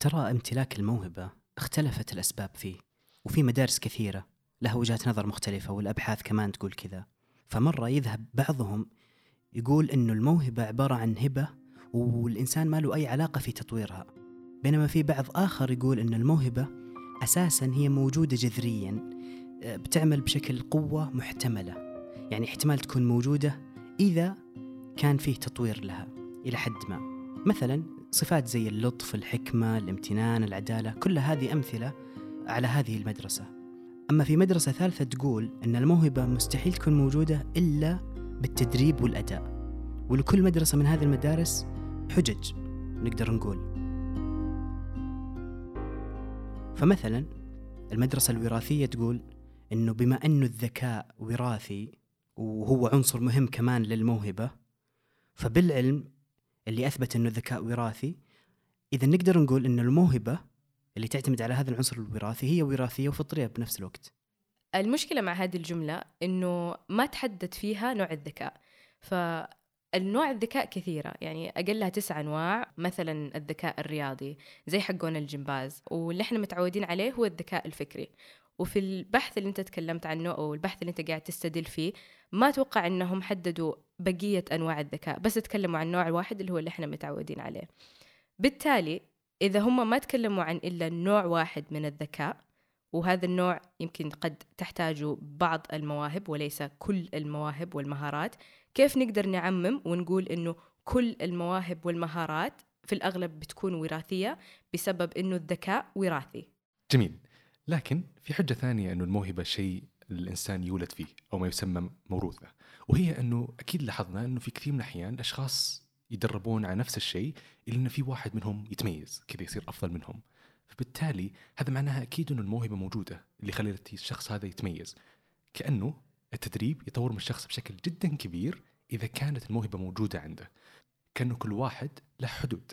ترى امتلاك الموهبة اختلفت الأسباب فيه وفي مدارس كثيرة لها وجهات نظر مختلفة والأبحاث كمان تقول كذا. فمرة يذهب بعضهم يقول إنه الموهبة عبارة عن هبة والإنسان ما له أي علاقة في تطويرها. بينما في بعض آخر يقول إن الموهبة أساسا هي موجودة جذريا آه، بتعمل بشكل قوة محتملة. يعني احتمال تكون موجودة إذا كان فيه تطوير لها إلى حد ما. مثلا صفات زي اللطف الحكمة الامتنان العدالة كل هذه أمثلة على هذه المدرسة. أما في مدرسة ثالثة تقول أن الموهبة مستحيل تكون موجودة إلا بالتدريب والأداء. ولكل مدرسة من هذه المدارس حجج نقدر نقول. فمثلا المدرسة الوراثية تقول أنه بما أنه الذكاء وراثي وهو عنصر مهم كمان للموهبة فبالعلم اللي أثبت أنه الذكاء وراثي. إذا نقدر نقول أن الموهبة اللي تعتمد على هذا العنصر الوراثي هي وراثية وفطرية بنفس الوقت. المشكلة مع هذه الجملة إنه ما تحدد فيها نوع الذكاء. فالنوع الذكاء كثيرة يعني أقلها تسع أنواع مثلا الذكاء الرياضي زي حقون الجمباز واللي إحنا متعودين عليه هو الذكاء الفكري. وفي البحث اللي أنت تكلمت عنه أو البحث اللي أنت قاعد تستدل فيه ما أتوقع إنهم حددوا بقية أنواع الذكاء بس تكلموا عن نوع واحد اللي هو اللي إحنا متعودين عليه. بالتالي إذا هم ما تكلموا عن إلا نوع واحد من الذكاء وهذا النوع يمكن قد تحتاج بعض المواهب وليس كل المواهب والمهارات كيف نقدر نعمم ونقول إنه كل المواهب والمهارات في الأغلب بتكون وراثية بسبب إنه الذكاء وراثي؟ جميل. لكن في حجة ثانية إنه الموهبة شيء الإنسان يولد فيه أو ما يسمى موروثة. وهي أنه أكيد لاحظنا أنه في كثير من الأحيان اشخاص يدربون على نفس الشيء إلا أنه في واحد منهم يتميز كذا يصير أفضل منهم. فبالتالي هذا معناها أكيد أنه الموهبة موجودة اللي خلت الشخص هذا يتميز. كأنه التدريب يطور من الشخص بشكل جدا كبير إذا كانت الموهبة موجودة عنده. كأنه كل واحد له حدود.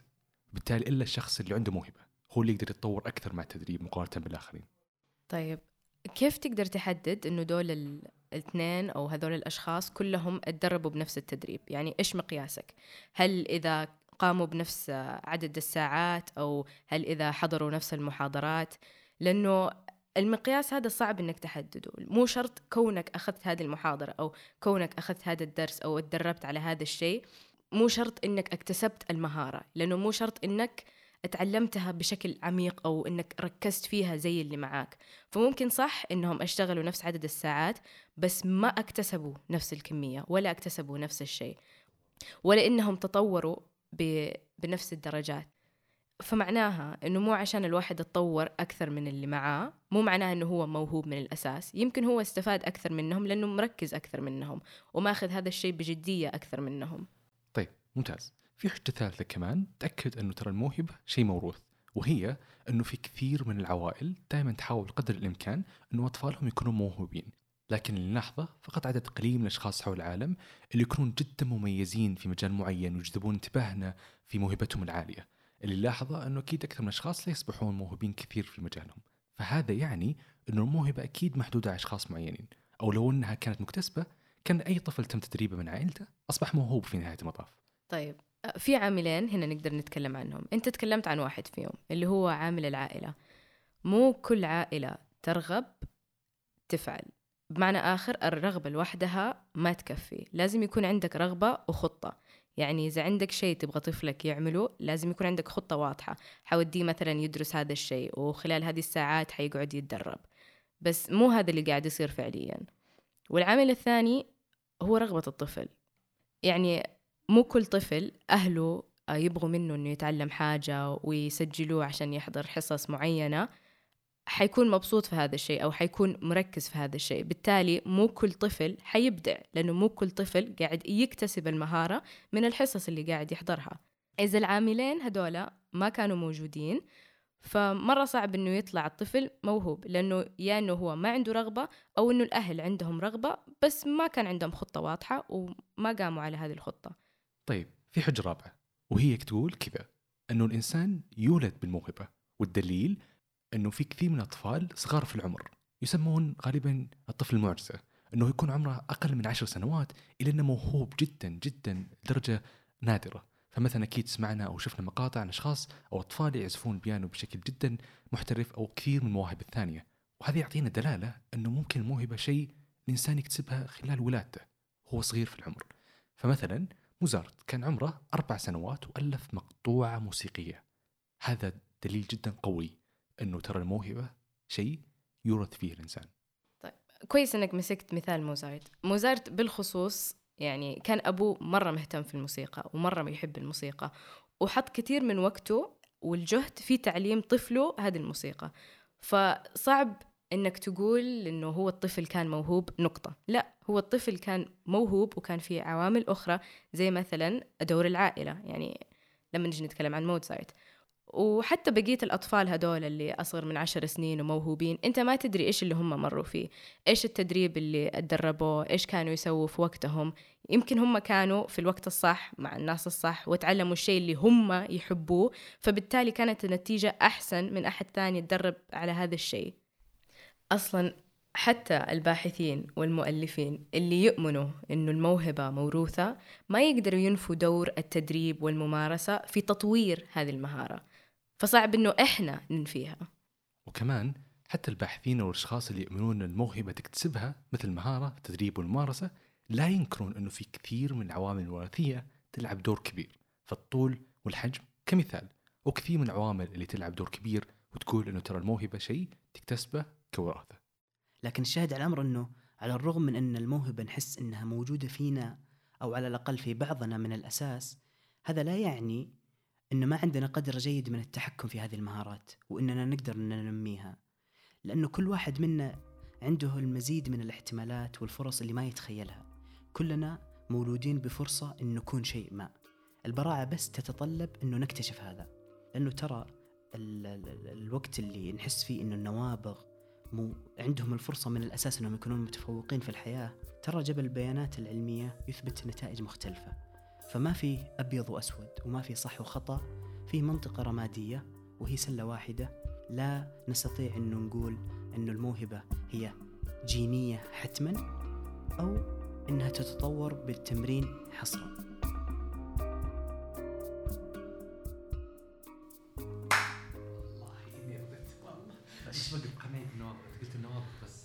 بالتالي إلا الشخص اللي عنده موهبة هو اللي يقدر يتطور أكثر مع التدريب مقارنة بالآخرين. طيب كيف تقدر تحدد إنه دول الاثنين أو هذول الأشخاص كلهم اتدربوا بنفس التدريب؟ يعني إيش مقياسك؟ هل إذا قاموا بنفس عدد الساعات أو هل إذا حضروا نفس المحاضرات؟ لأنه المقياس هذا صعب إنك تحدده. مو شرط كونك أخذت هذه المحاضرة أو كونك أخذت هذا الدرس أو تدربت على هذا الشيء. مو شرط إنك اكتسبت المهارة لأنه مو شرط إنك تعلمتها بشكل عميق أو إنك ركزت فيها زي اللي معاك. فممكن صح إنهم أشتغلوا نفس عدد الساعات بس ما اكتسبوا نفس الكمية ولا اكتسبوا نفس الشيء ولا إنهم تطوروا بنفس الدرجات. فمعناها إنه مو عشان الواحد اتطور أكثر من اللي معاه مو معناها إنه هو موهوب من الأساس. يمكن هو استفاد أكثر منهم لأنه مركز أكثر منهم وماخذ هذا الشيء بجدية أكثر منهم. طيب ممتاز. في حجه ثالثه كمان تأكد أنه ترى الموهبة شيء موروث وهي أنه في كثير من العوائل دائما تحاول قدر الإمكان أنه أطفالهم يكونوا موهوبين لكن نلاحظه فقط عدد قليل من الأشخاص حول العالم اللي يكونون جدا مميزين في مجال معين ويجذبون انتباهنا في موهبتهم العالية اللي نلاحظه أنه أكيد أكثر من الأشخاص لا يصبحون موهوبين كثير في مجالهم. فهذا يعني أنه الموهبة أكيد محدودة على أشخاص معينين أو لو أنها كانت مكتسبة كان أي طفل تم تدريبه من عائلته أصبح موهوب في نهاية المطاف. طيب. في عاملين هنا نقدر نتكلم عنهم. انت تكلمت عن واحد فيهم اللي هو عامل العائلة. مو كل عائلة ترغب تفعل. بمعنى آخر الرغبة لوحدها ما تكفي. لازم يكون عندك رغبة وخطة. يعني إذا عندك شيء تبغى طفلك يعمله لازم يكون عندك خطة واضحة. حوديه مثلا يدرس هذا الشيء وخلال هذه الساعات حيقعد يتدرب. بس مو هذا اللي قاعد يصير فعليا. والعامل الثاني هو رغبة الطفل. يعني مو كل طفل أهله يبغوا منه إنه يتعلم حاجة ويسجلوه عشان يحضر حصص معينة حيكون مبسوط في هذا الشيء أو حيكون مركز في هذا الشيء. بالتالي مو كل طفل حيبدع لأنه مو كل طفل قاعد يكتسب المهارة من الحصص اللي قاعد يحضرها. إذا العاملين هدولا ما كانوا موجودين فمرة صعب إنه يطلع الطفل موهوب لأنه يا إنه هو ما عنده رغبة أو إنه الأهل عندهم رغبة بس ما كان عندهم خطة واضحة وما قاموا على هذه الخطة. طيب في حجة رابعة وهي تقول كذا أنه الإنسان يولد بالموهبة والدليل أنه في كثير من الأطفال صغار في العمر يسمون غالبا الطفل المعجزة أنه يكون عمره أقل من عشر سنوات إلى أنه موهوب جدا جدا لدرجة نادرة. فمثلا أكيد سمعنا أو شفنا مقاطع عن أشخاص أو أطفال يعزفون البيانو بشكل جدا محترف أو كثير من المواهب الثانية. وهذا يعطينا دلالة أنه ممكن الموهبة شيء الإنسان يكتسبها خلال ولادته وهو صغير في العمر. فمثلا موزارت كان عمره أربع سنوات وألف مقطوعة موسيقية. هذا دليل جدا قوي إنه ترى الموهبة شيء يورث فيه الإنسان. كويس إنك مسكت مثال موزارت موزارت بالخصوص يعني كان أبوه مرة مهتم في الموسيقى ومرة يحب الموسيقى وحط كثير من وقته والجهد في تعليم طفله هذه الموسيقى. فصعب إنك تقول إنه هو الطفل كان موهوب نقطة. لا هو الطفل كان موهوب وكان في عوامل أخرى زي مثلا دور العائلة. يعني لما نجي نتكلم عن موزارت وحتى بقية الأطفال هدول اللي أصغر من عشر سنين وموهوبين أنت ما تدري إيش اللي هم مروا فيه. إيش التدريب اللي اتدربوه؟ إيش كانوا يسووا في وقتهم؟ يمكن هم كانوا في الوقت الصح مع الناس الصح وتعلموا الشيء اللي هم يحبوه. فبالتالي كانت النتيجة أحسن من أحد ثاني يتدرب على هذا الشيء. أصلا حتى الباحثين والمؤلفين اللي يؤمنوا إنه الموهبة موروثة ما يقدروا ينفوا دور التدريب والممارسة في تطوير هذه المهارة. فصعب إنه إحنا ننفيها. وكمان حتى الباحثين أو الاشخاص اللي يؤمنون إن الموهبة تكتسبها مثل المهارة التدريب والممارسة لا ينكرون إنه في كثير من العوامل الوراثية تلعب دور كبير. فالطول والحجم كمثال. وكثير من العوامل اللي تلعب دور كبير وتقول إنه ترى الموهبة شيء تكتسبه كوراثه لكن الشاهد على الأمر إنه على الرغم من أن الموهبة نحس إنها موجودة فينا أو على الأقل في بعضنا من الأساس هذا لا يعني ان ما عندنا قدر جيد من التحكم في هذه المهارات وإننا نقدر ننميها. لأنه كل واحد منا عنده المزيد من الاحتمالات والفرص اللي ما يتخيلها. كلنا مولودين بفرصة إن نكون شيء ما. البراعة بس تتطلب إنه نكتشف هذا. لأنه ترى ال ال الوقت اللي نحس فيه إنه النوابغ مو عندهم الفرصة من الأساس أنهم يكونون متفوقين في الحياة. ترى جبل البيانات العلمية يثبت نتائج مختلفة. فما في أبيض وأسود وما في صح وخطأ. في منطقة رمادية وهي سلة واحدة. لا نستطيع أنه نقول أنه الموهبة هي جينية حتما أو أنها تتطور بالتمرين حصرا. genau, was gilt denn noch? Was